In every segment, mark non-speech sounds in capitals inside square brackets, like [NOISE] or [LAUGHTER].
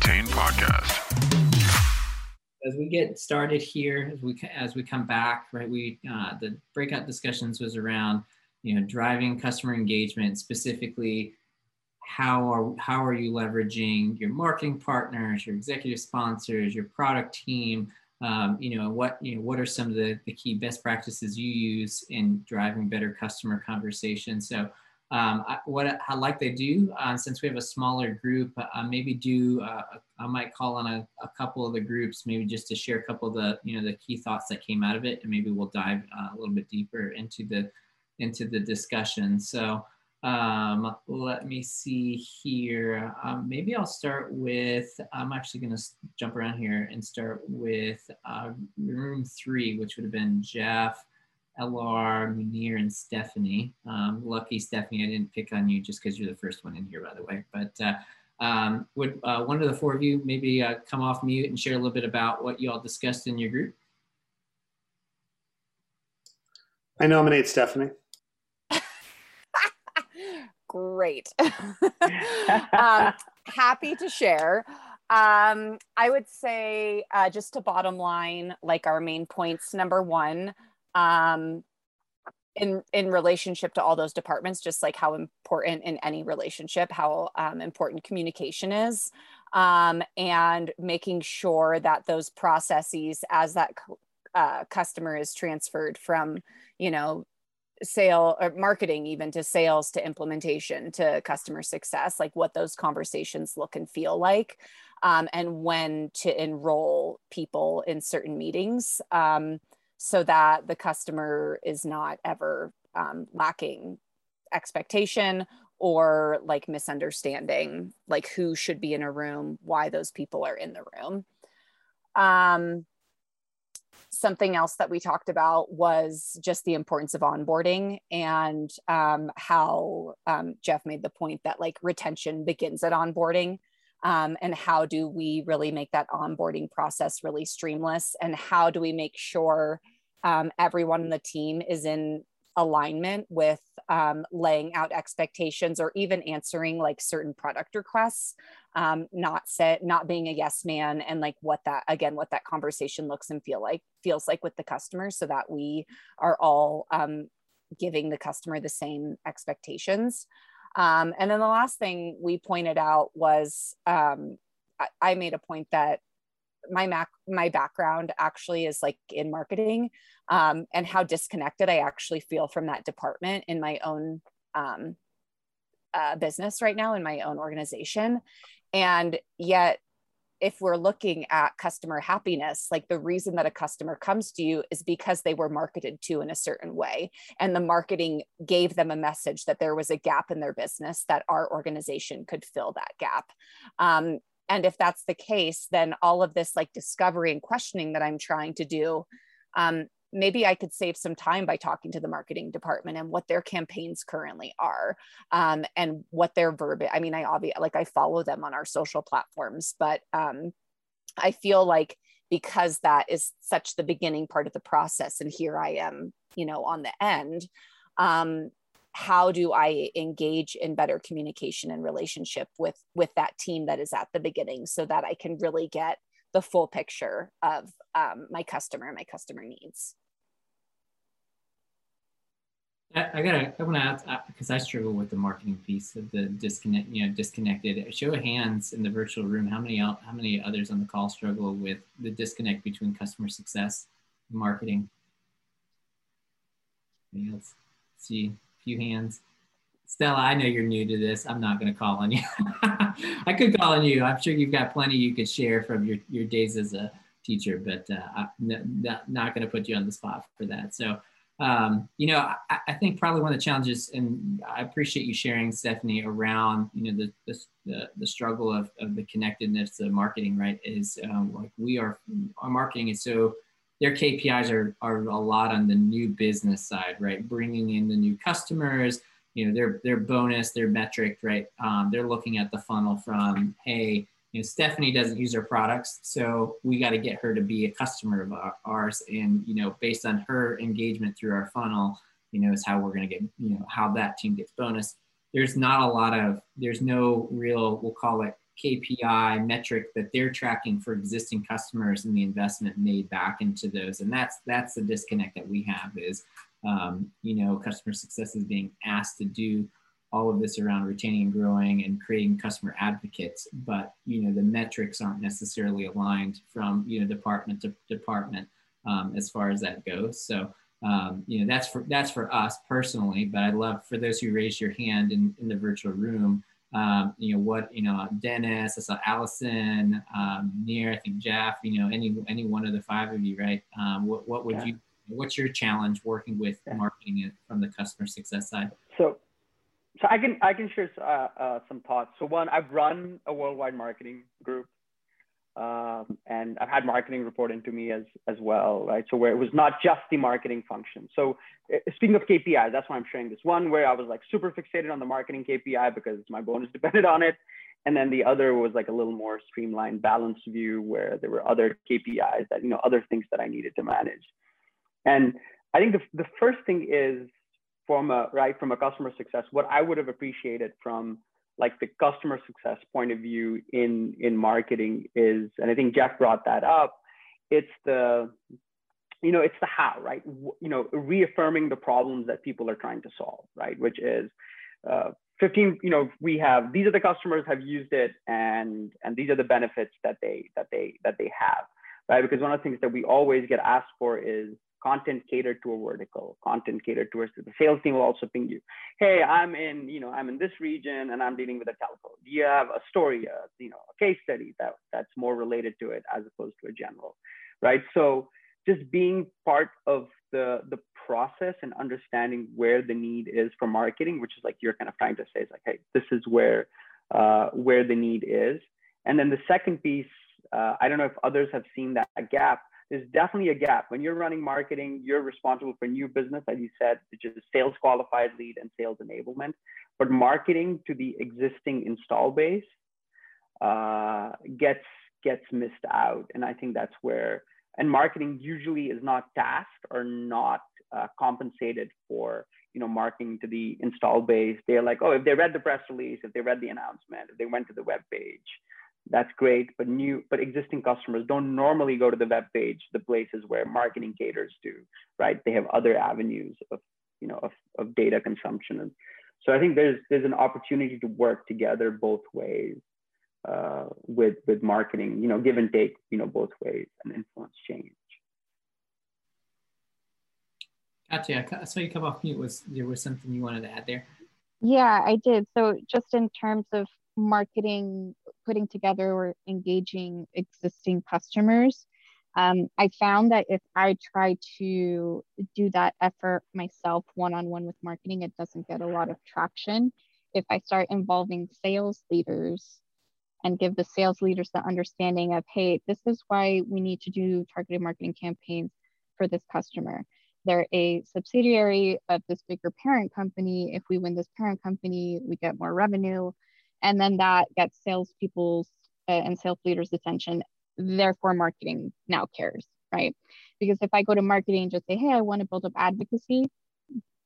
Retain podcast. As we get started here, as we as we come back, right? We uh, the breakout discussions was around you know driving customer engagement, specifically how are how are you leveraging your marketing partners, your executive sponsors, your product team. Um, you know what you know what are some of the, the key best practices you use in driving better customer conversations so um, I, what I like they do, uh, since we have a smaller group, uh, maybe do, uh, I might call on a, a, couple of the groups, maybe just to share a couple of the, you know, the key thoughts that came out of it, and maybe we'll dive uh, a little bit deeper into the, into the discussion. So um, let me see here. Um, maybe I'll start with, I'm actually gonna jump around here and start with uh, room three, which would have been Jeff, LR, Munir, and Stephanie. Um, lucky Stephanie, I didn't pick on you just because you're the first one in here, by the way. But uh, um, would uh, one of the four of you maybe uh, come off mute and share a little bit about what you all discussed in your group? I nominate Stephanie. [LAUGHS] Great. [LAUGHS] um, happy to share. Um, I would say, uh, just to bottom line, like our main points. Number one, um, in in relationship to all those departments just like how important in any relationship how um, important communication is um, and making sure that those processes as that uh, customer is transferred from you know sale or marketing even to sales to implementation to customer success like what those conversations look and feel like um, and when to enroll people in certain meetings um, so that the customer is not ever um, lacking expectation or like misunderstanding like who should be in a room why those people are in the room. Um, something else that we talked about was just the importance of onboarding and um, how um, jeff made the point that like retention begins at onboarding um, and how do we really make that onboarding process really streamless? And how do we make sure um, everyone in the team is in alignment with um, laying out expectations or even answering like certain product requests um, not set not being a yes man and like what that again what that conversation looks and feel like feels like with the customer so that we are all um, giving the customer the same expectations um, and then the last thing we pointed out was um, I, I made a point that my mac my background actually is like in marketing um, and how disconnected i actually feel from that department in my own um, uh, business right now in my own organization. And yet if we're looking at customer happiness, like the reason that a customer comes to you is because they were marketed to in a certain way. And the marketing gave them a message that there was a gap in their business that our organization could fill that gap. Um, and if that's the case then all of this like discovery and questioning that i'm trying to do um, maybe i could save some time by talking to the marketing department and what their campaigns currently are um, and what their verb i mean i obviously like i follow them on our social platforms but um, i feel like because that is such the beginning part of the process and here i am you know on the end um, how do i engage in better communication and relationship with with that team that is at the beginning so that i can really get the full picture of um, my customer my customer needs I, I gotta. I want to ask because I struggle with the marketing piece of the disconnect. You know, disconnected. Show of hands in the virtual room. How many? How many others on the call struggle with the disconnect between customer success and marketing? Else? See, a few hands. Stella, I know you're new to this. I'm not going to call on you. [LAUGHS] I could call on you. I'm sure you've got plenty you could share from your, your days as a teacher, but uh, I'm not, not going to put you on the spot for that. So, um, you know, I, I, think probably one of the challenges, and I appreciate you sharing, Stephanie, around you know the the, the, struggle of, of the connectedness of marketing. Right, is um, like we are our marketing is so their KPIs are, are a lot on the new business side, right? Bringing in the new customers, you know, their, their bonus, their metric, right? Um, they're looking at the funnel from, hey, you know, Stephanie doesn't use our products, so we got to get her to be a customer of ours. And, you know, based on her engagement through our funnel, you know, is how we're going to get, you know, how that team gets bonus. There's not a lot of, there's no real, we'll call it KPI metric that they're tracking for existing customers and the investment made back into those. And that's that's the disconnect that we have is, um, you know, customer success is being asked to do all of this around retaining and growing and creating customer advocates, but you know the metrics aren't necessarily aligned from you know department to department um, as far as that goes. So um, you know that's for that's for us personally, but I'd love for those who raise your hand in, in the virtual room um, you know what you know dennis i saw allison um, near i think jeff you know any any one of the five of you right um, what, what would yeah. you what's your challenge working with marketing it from the customer success side so so i can i can share uh, uh, some thoughts so one i've run a worldwide marketing group um, and I've had marketing report into me as as well, right? So where it was not just the marketing function. So uh, speaking of KPI, that's why I'm sharing this one where I was like super fixated on the marketing KPI because my bonus [LAUGHS] depended on it, and then the other was like a little more streamlined, balanced view where there were other KPIs that you know other things that I needed to manage. And I think the the first thing is from a right from a customer success, what I would have appreciated from like the customer success point of view in in marketing is and i think jeff brought that up it's the you know it's the how right? You know reaffirming the problems that people are trying to solve right? Which is uh, 15 you know we have these are the customers have used it and and these are the benefits that they that they that they have right? Because one of the things that we always get asked for is content catered to a vertical, content catered towards the sales team will also ping you. Hey, I'm in, you know, I'm in this region and I'm dealing with a telco. Do you have a story, a, you know, a case study that that's more related to it as opposed to a general, right? So just being part of the the process and understanding where the need is for marketing, which is like you're kind of trying to say is like, hey, this is where uh, where the need is. And then the second piece, uh, I don't know if others have seen that gap there's definitely a gap. When you're running marketing, you're responsible for new business, as you said, which is sales qualified lead and sales enablement. But marketing to the existing install base uh, gets gets missed out, and I think that's where. And marketing usually is not tasked or not uh, compensated for you know marketing to the install base. They're like, oh, if they read the press release, if they read the announcement, if they went to the web page, that's great but new but existing customers don't normally go to the web page the places where marketing caters to right they have other avenues of you know of, of data consumption and so i think there's there's an opportunity to work together both ways uh, with with marketing you know give and take you know both ways and influence change Katya, I saw you come off mute. Was there was something you wanted to add there? Yeah, I did. So just in terms of marketing, putting together or engaging existing customers, um, I found that if I try to do that effort myself one on one with marketing, it doesn't get a lot of traction. If I start involving sales leaders and give the sales leaders the understanding of, hey, this is why we need to do targeted marketing campaigns for this customer. They're a subsidiary of this bigger parent company. If we win this parent company, we get more revenue and then that gets salespeople's uh, and sales leaders' attention. Therefore, marketing now cares, right? Because if I go to marketing and just say, "Hey, I want to build up advocacy,"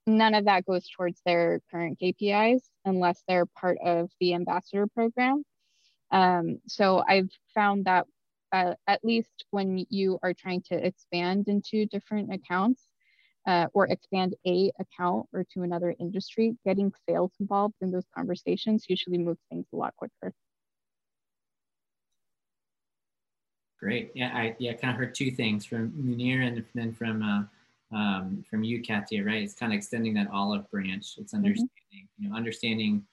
none of that goes towards their current KPIs unless they're part of the ambassador program. Um, so I've found that uh, at least when you are trying to expand into different accounts, uh, or expand a account or to another industry, getting sales involved in those conversations usually moves things a lot quicker. Great. Yeah, I yeah kind of heard two things from Munir and then from uh, um, from you, Katya. Right? It's kind of extending that olive branch. It's mm-hmm. understanding, mm-hmm. you know, understanding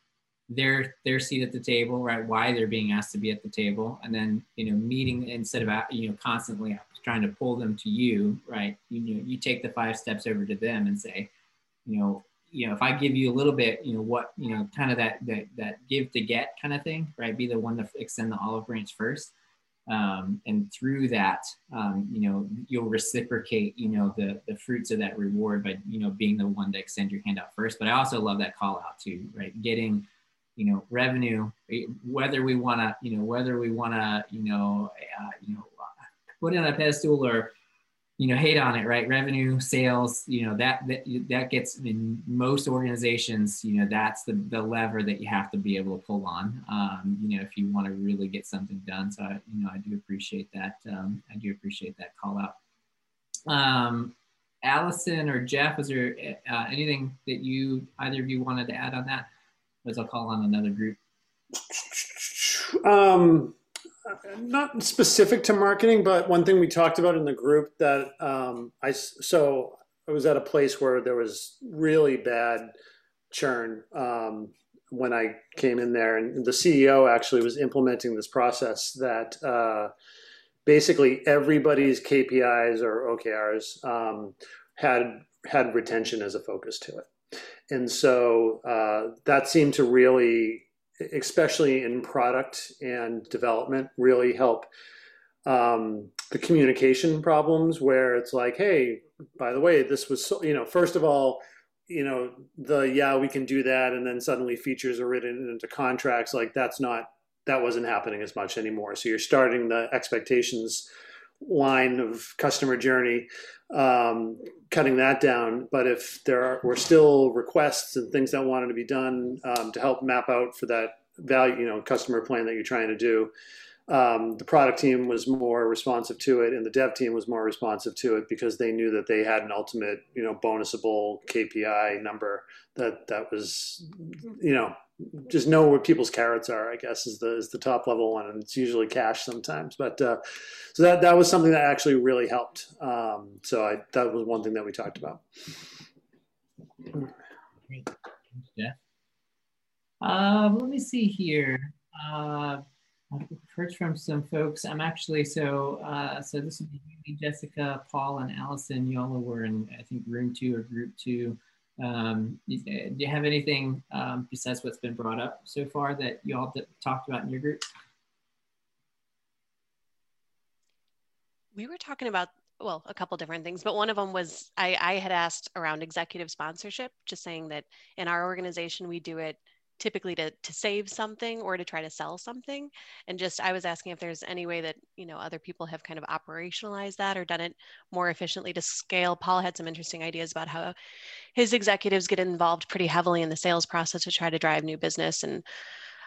their their seat at the table, right? Why they're being asked to be at the table, and then you know meeting instead of you know constantly trying to pull them to you, right? You know, you take the five steps over to them and say, you know, you know, if I give you a little bit, you know, what, you know, kind of that that that give to get kind of thing, right? Be the one to extend the olive branch first. Um, and through that, um, you know, you'll reciprocate, you know, the the fruits of that reward by, you know, being the one to extend your hand out first. But I also love that call out too, right? Getting, you know, revenue, whether we want to, you know, whether we want to, you know, uh, you know, put it on a pedestal or you know, hate on it, right? Revenue, sales, you know, that that, that gets in most organizations, you know, that's the, the lever that you have to be able to pull on, um, you know, if you want to really get something done. So, I, you know, I do appreciate that. Um, I do appreciate that call out. Um, Allison or Jeff, is there uh, anything that you, either of you wanted to add on that? As I'll call on another group. Um, not specific to marketing, but one thing we talked about in the group that um, I so I was at a place where there was really bad churn um, when I came in there, and the CEO actually was implementing this process that uh, basically everybody's KPIs or OKRs um, had had retention as a focus to it, and so uh, that seemed to really especially in product and development, really help um, the communication problems where it's like, hey, by the way, this was, so, you know, first of all, you know, the yeah, we can do that. And then suddenly features are written into contracts. Like that's not, that wasn't happening as much anymore. So you're starting the expectations line of customer journey, um, cutting that down. But if there are, were still requests and things that wanted to be done um, to help map out for that value, you know, customer plan that you're trying to do, um, the product team was more responsive to it, and the dev team was more responsive to it because they knew that they had an ultimate, you know, bonusable KPI number that that was, you know, just know where people's carrots are. I guess is the is the top level one, and it's usually cash sometimes. But uh, so that that was something that actually really helped. Um, so I that was one thing that we talked about. Yeah. Uh, let me see here. Uh, I've heard from some folks. I'm actually so uh, so. This would be Jessica, Paul, and Allison. Y'all were in I think room two or group two. Um, do you have anything um, besides what's been brought up so far that you all talked about in your group? We were talking about well a couple different things but one of them was I, I had asked around executive sponsorship just saying that in our organization we do it typically to, to save something or to try to sell something and just i was asking if there's any way that you know other people have kind of operationalized that or done it more efficiently to scale. Paul had some interesting ideas about how his executives get involved pretty heavily in the sales process to try to drive new business and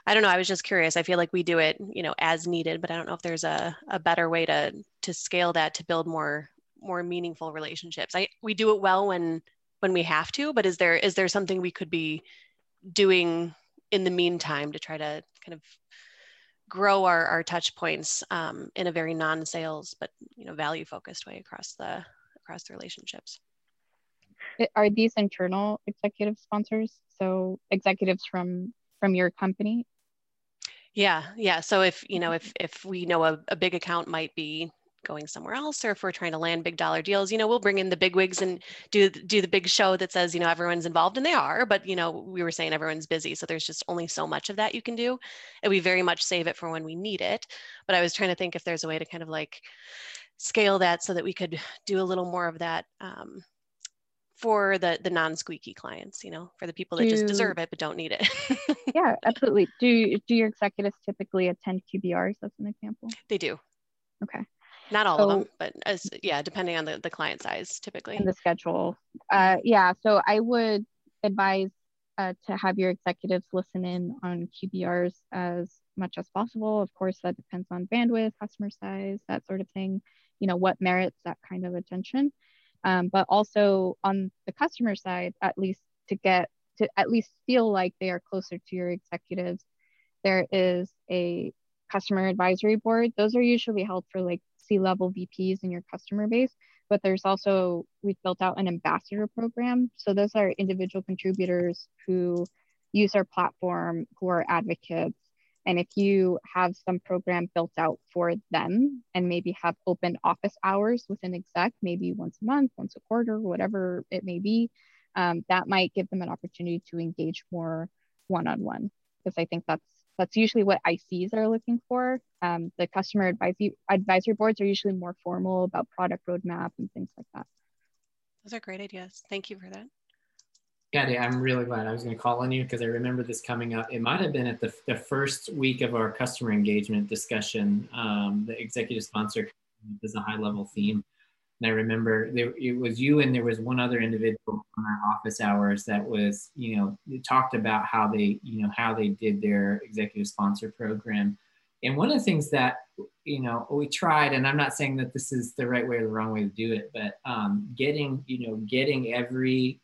i don't know i was just curious. I feel like we do it you know as needed but i don't know if there's a, a better way to to scale that to build more more meaningful relationships. I we do it well when when we have to but is there is there something we could be doing in the meantime to try to kind of grow our, our touch points um, in a very non-sales but you know value focused way across the across the relationships. Are these internal executive sponsors? So executives from from your company? Yeah yeah. So if you know if if we know a, a big account might be going somewhere else or if we're trying to land big dollar deals you know we'll bring in the big wigs and do do the big show that says you know everyone's involved and they are but you know we were saying everyone's busy so there's just only so much of that you can do and we very much save it for when we need it but i was trying to think if there's a way to kind of like scale that so that we could do a little more of that um, for the the non-squeaky clients you know for the people that do, just deserve it but don't need it. Yeah [LAUGHS] absolutely. Do do your executives typically attend qbrs as an example? They do. Okay not all so, of them, but as yeah, depending on the, the client size typically. And the schedule. Uh, yeah, so I would advise uh, to have your executives listen in on QBRs as much as possible. Of course, that depends on bandwidth, customer size, that sort of thing. You know, what merits that kind of attention. Um, but also on the customer side, at least to get to at least feel like they are closer to your executives, there is a customer advisory board. Those are usually held for like C-level VPs in your customer base, but there's also, we've built out an ambassador program. So those are individual contributors who use our platform, who are advocates. And if you have some program built out for them and maybe have open office hours with an exec, maybe once a month, once a quarter, whatever it may be, um, that might give them an opportunity to engage more one-on-one because I think that's that's usually what ICs are looking for. Um, the customer advisory, advisory boards are usually more formal about product roadmap and things like that. Those are great ideas. Thank you for that. Yeah, I'm really glad I was going to call on you because I remember this coming up. It might have been at the, the first week of our customer engagement discussion. Um, the executive sponsor is a high level theme. And I remember there, it was you and there was one other individual on our office hours that was, you know, talked about how they, you know, how they did their executive sponsor program. And one of the things that, you know, we tried, and I'm not saying that this is the right way or the wrong way to do it, but um, getting, you know, getting every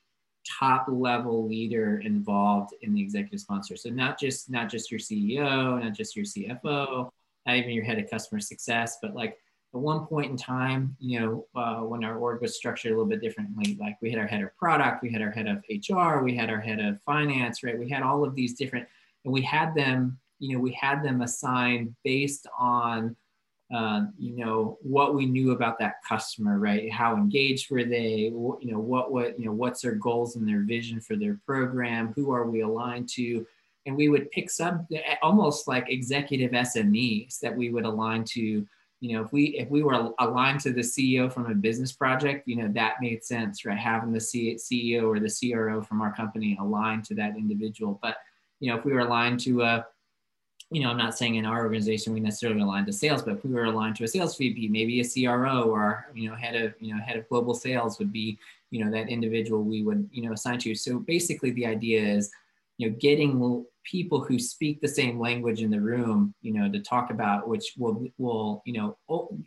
top level leader involved in the executive sponsor. So not just not just your CEO, not just your CFO, not even your head of customer success, but like at one point in time, you know, uh, when our org was structured a little bit differently, like we had our head of product, we had our head of HR, we had our head of finance, right? We had all of these different, and we had them, you know, we had them assigned based on, uh, you know, what we knew about that customer, right? How engaged were they? You know, what what you know, what's their goals and their vision for their program? Who are we aligned to? And we would pick some almost like executive SMEs that we would align to you know if we if we were aligned to the ceo from a business project you know that made sense right? Having the ceo or the cro from our company aligned to that individual. But you know if we were aligned to a you know i'm not saying in our organization we necessarily aligned to sales but if we were aligned to a sales vp maybe a cro or you know head of you know head of global sales would be you know that individual we would you know assign to. So basically the idea is you know getting people who speak the same language in the room you know to talk about which will will you know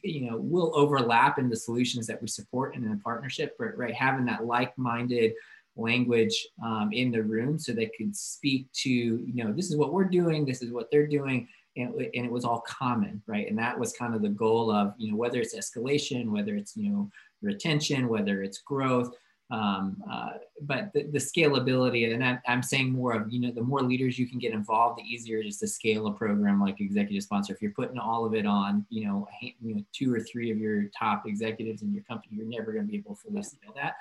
you know will overlap in the solutions that we support and in a partnership but right? Having that like-minded language um, in the room so they could speak to you know this is what we're doing this is what they're doing and, and it was all common right? And that was kind of the goal of you know whether it's escalation whether it's you know retention whether it's growth um, uh, but the, the, scalability, and I, am saying more of, you know, the more leaders you can get involved, the easier it is to scale a program like executive sponsor. If you're putting all of it on, you know, you know, two or three of your top executives in your company, you're never going to be able to fully scale that.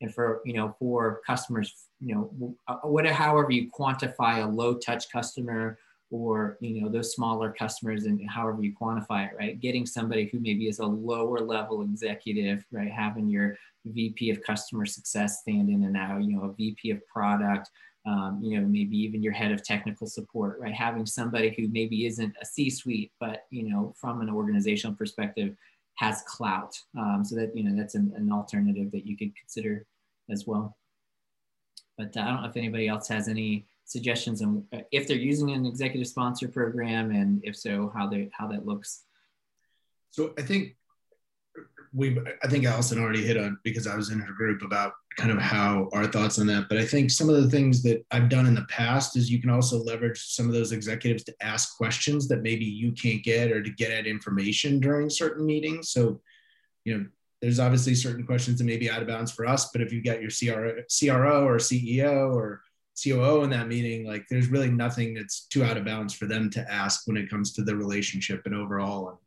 And for, you know, for customers, you know, uh, whatever, however you quantify a low touch customer or, you know, those smaller customers and however you quantify it, right? Getting somebody who maybe is a lower level executive, right? Having your VP of customer success stand in and now, you know, a VP of product, um, you know, maybe even your head of technical support, right? Having somebody who maybe isn't a C-suite, but, you know, from an organizational perspective has clout. Um, so that, you know, that's an, an, alternative that you could consider as well. But uh, I don't know if anybody else has any suggestions on uh, if they're using an executive sponsor program and if so, how they, how that looks. So I think we I think Allison already hit on because I was in her group about kind of how our thoughts on that. But I think some of the things that I've done in the past is you can also leverage some of those executives to ask questions that maybe you can't get or to get at information during certain meetings. So, you know, there's obviously certain questions that may be out of bounds for us, but if you've got your CRO, CRO or CEO or COO in that meeting, like there's really nothing that's too out of bounds for them to ask when it comes to the relationship and overall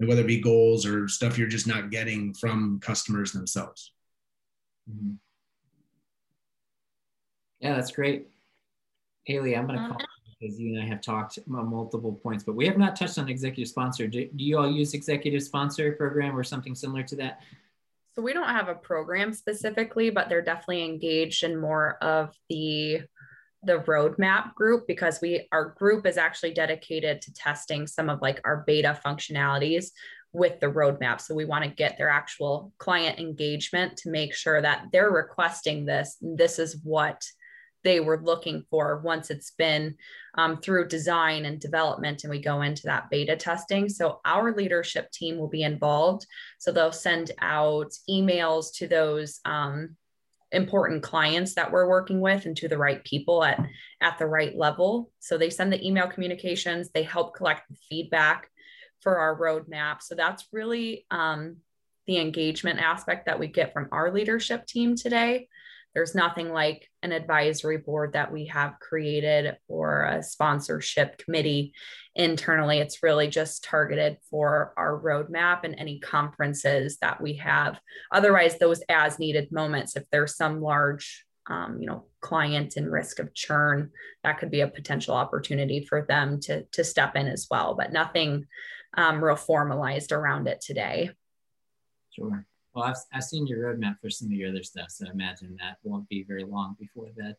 and whether it be goals or stuff you're just not getting from customers themselves. Mm-hmm. Yeah, that's great. Haley, I'm going to call um, because you and I have talked multiple points, but we have not touched on executive sponsor. Do, do you all use executive sponsor program or something similar to that? So we don't have a program specifically, but they're definitely engaged in more of the the roadmap group because we our group is actually dedicated to testing some of like our beta functionalities with the roadmap. So we want to get their actual client engagement to make sure that they're requesting this. This is what they were looking for once it's been um, through design and development and we go into that beta testing. So our leadership team will be involved. So they'll send out emails to those um, important clients that we're working with and to the right people at at the right level so they send the email communications they help collect the feedback for our roadmap so that's really um, the engagement aspect that we get from our leadership team today there's nothing like an advisory board that we have created or a sponsorship committee internally. It's really just targeted for our roadmap and any conferences that we have. Otherwise, those as needed moments, if there's some large um, you know, client and risk of churn, that could be a potential opportunity for them to, to step in as well, but nothing um, real formalized around it today. Sure. Well, I've, I've seen your roadmap for some of your other stuff, so I imagine that won't be very long before that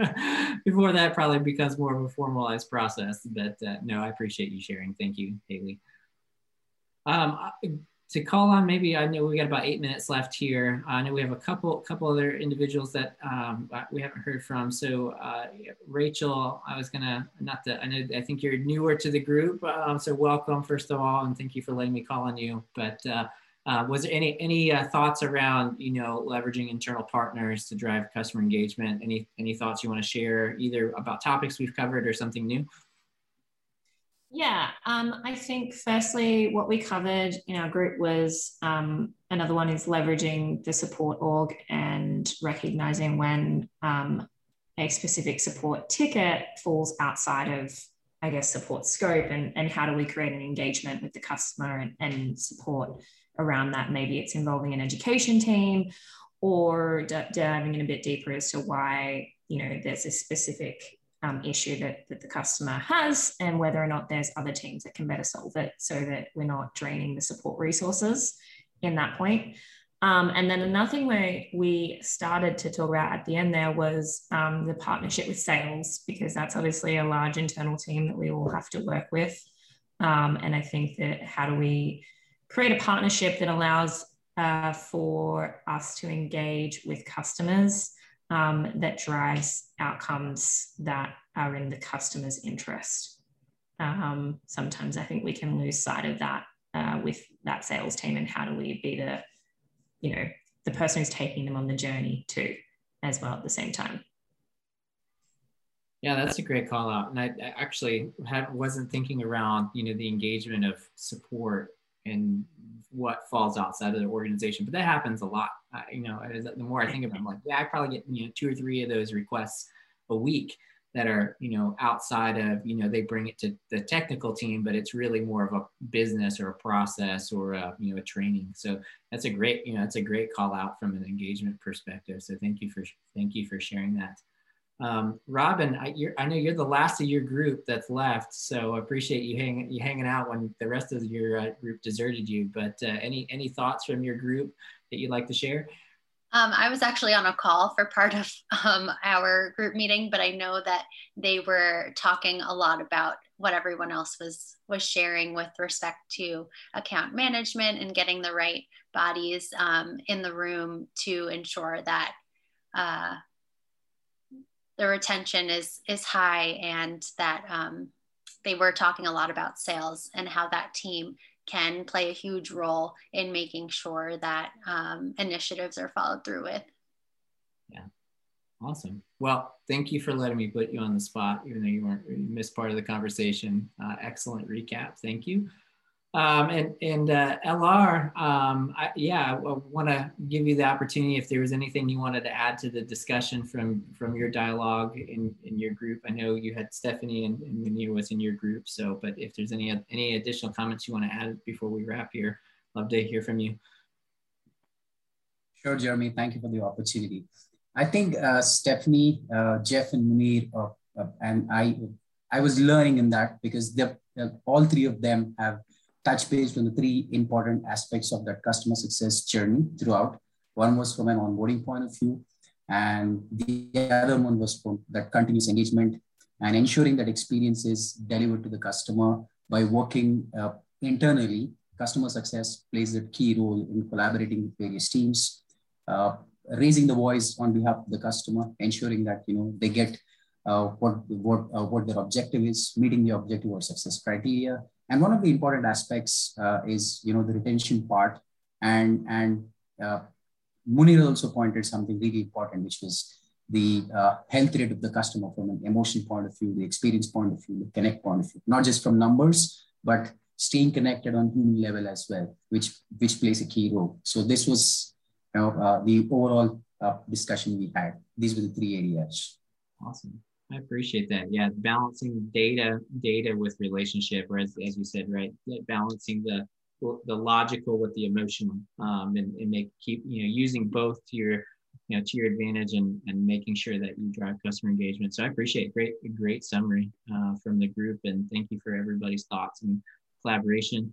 uh, [LAUGHS] before that probably becomes more of a formalized process. But uh, no, I appreciate you sharing. Thank you, Haley. Um, to call on maybe I know we got about eight minutes left here. I know we have a couple couple other individuals that um, we haven't heard from. So uh, Rachel, I was gonna not that I know I think you're newer to the group, um, so welcome first of all, and thank you for letting me call on you. But uh, was there any any uh, thoughts around you know leveraging internal partners to drive customer engagement? Any any thoughts you want to share either about topics we've covered or something new? Yeah, um, I think firstly, what we covered in our group was um, another one is leveraging the support org and recognizing when um, a specific support ticket falls outside of, I guess, support scope and, and how do we create an engagement with the customer and, and support around that. Maybe it's involving an education team or d- diving in a bit deeper as to why, you know, there's a specific um, issue that, that the customer has and whether or not there's other teams that can better solve it so that we're not draining the support resources in that point. Um, and then another thing where we started to talk about at the end there was um, the partnership with sales, because that's obviously a large internal team that we all have to work with. Um, and I think that how do we create a partnership that allows uh, for us to engage with customers um, that drives outcomes that are in the customer's interest. Um, sometimes I think we can lose sight of that uh, with that sales team and how do we be the, you know, the person who's taking them on the journey too, as well at the same time. Yeah, that's a great call out. And I, I actually had, wasn't thinking around, you know, the engagement of support and what falls outside of the organization. But that happens a lot. Uh, you know, the more I think about it, I'm like, yeah, I probably get, you know, two or three of those requests a week that are, you know, outside of, you know, they bring it to the technical team, but it's really more of a business or a process or, a, you know, a training. So that's a great, you know, that's a great call out from an engagement perspective. So thank you for, thank you for sharing that. Um, Robin, I, I, know you're the last of your group that's left, so I appreciate you hanging you hanging out when the rest of your uh, group deserted you. But uh, any any thoughts from your group that you'd like to share? Um, I was actually on a call for part of um, our group meeting, but I know that they were talking a lot about what everyone else was was sharing with respect to account management and getting the right bodies um, in the room to ensure that uh, the retention is is high and that um, they were talking a lot about sales and how that team can play a huge role in making sure that um, initiatives are followed through with. Yeah, awesome. Well, thank you for letting me put you on the spot, even though you weren't you missed part of the conversation. Uh, excellent recap. Thank you. Um, and and uh, LR, um, I, yeah, I want to give you the opportunity if there was anything you wanted to add to the discussion from from your dialogue in, in your group. I know you had Stephanie and, and Munir was in your group. So, but if there's any any additional comments you want to add before we wrap here, love to hear from you. Sure, Jeremy. Thank you for the opportunity. I think uh, Stephanie, uh, Jeff, and Munir, uh, uh, and I, I was learning in that because all three of them have touch base on the three important aspects of that customer success journey throughout. One was from an onboarding point of view, and the other one was from that continuous engagement and ensuring that experience is delivered to the customer by working uh, internally. Customer success plays a key role in collaborating with various teams, uh, raising the voice on behalf of the customer, ensuring that you know they get uh, what what uh, what their objective is, meeting the objective or success criteria, and one of the important aspects uh, is, you know, the retention part. And, and uh, Munir also pointed something really important, which was the uh, health rate of the customer from an emotion point of view, the experience point of view, the connect point of view, not just from numbers, but staying connected on human level as well, which, which plays a key role. So this was you know, uh, the overall uh, discussion we had. These were the three areas. Awesome. I appreciate that. Yeah, balancing data data with relationship, or as, as you said, right, balancing the the logical with the emotional, um, and, and make keep you know using both to your you know to your advantage and and making sure that you drive customer engagement. So I appreciate great great summary uh, from the group, and thank you for everybody's thoughts and collaboration.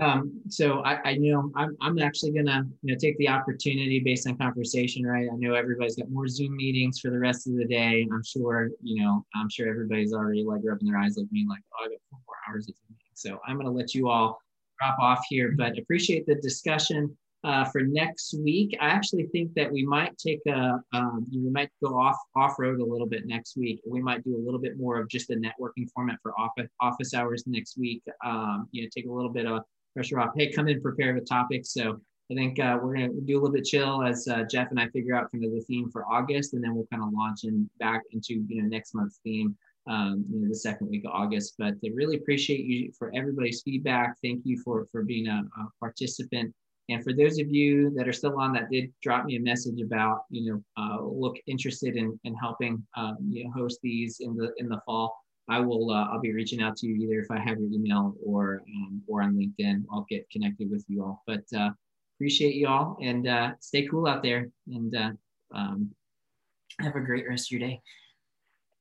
Um, so I, I know I'm, I'm actually gonna you know take the opportunity based on conversation, right? I know everybody's got more Zoom meetings for the rest of the day. I'm sure you know I'm sure everybody's already like rubbing their eyes like me, like oh, I got four hours of Zoom. So I'm gonna let you all drop off here, but appreciate the discussion. Uh, for next week, I actually think that we might take a, um, we might go off off road a little bit next week. We might do a little bit more of just a networking format for office office hours next week. Um, you know, take a little bit of pressure off. Hey, come in prepared with topics. So I think uh, we're gonna do a little bit chill as uh, Jeff and I figure out kind of the theme for August, and then we'll kind of launch in back into you know next month's theme um, you know, the second week of August. But I really appreciate you for everybody's feedback. Thank you for, for being a, a, participant. And for those of you that are still on that did drop me a message about, you know, uh, look interested in, in helping, um, you know, host these in the, in the fall. I will, uh, I'll be reaching out to you either if I have your email or, um, or on LinkedIn, I'll get connected with you all, but, uh, appreciate you all and, uh, stay cool out there and, uh, um, have a great rest of your day.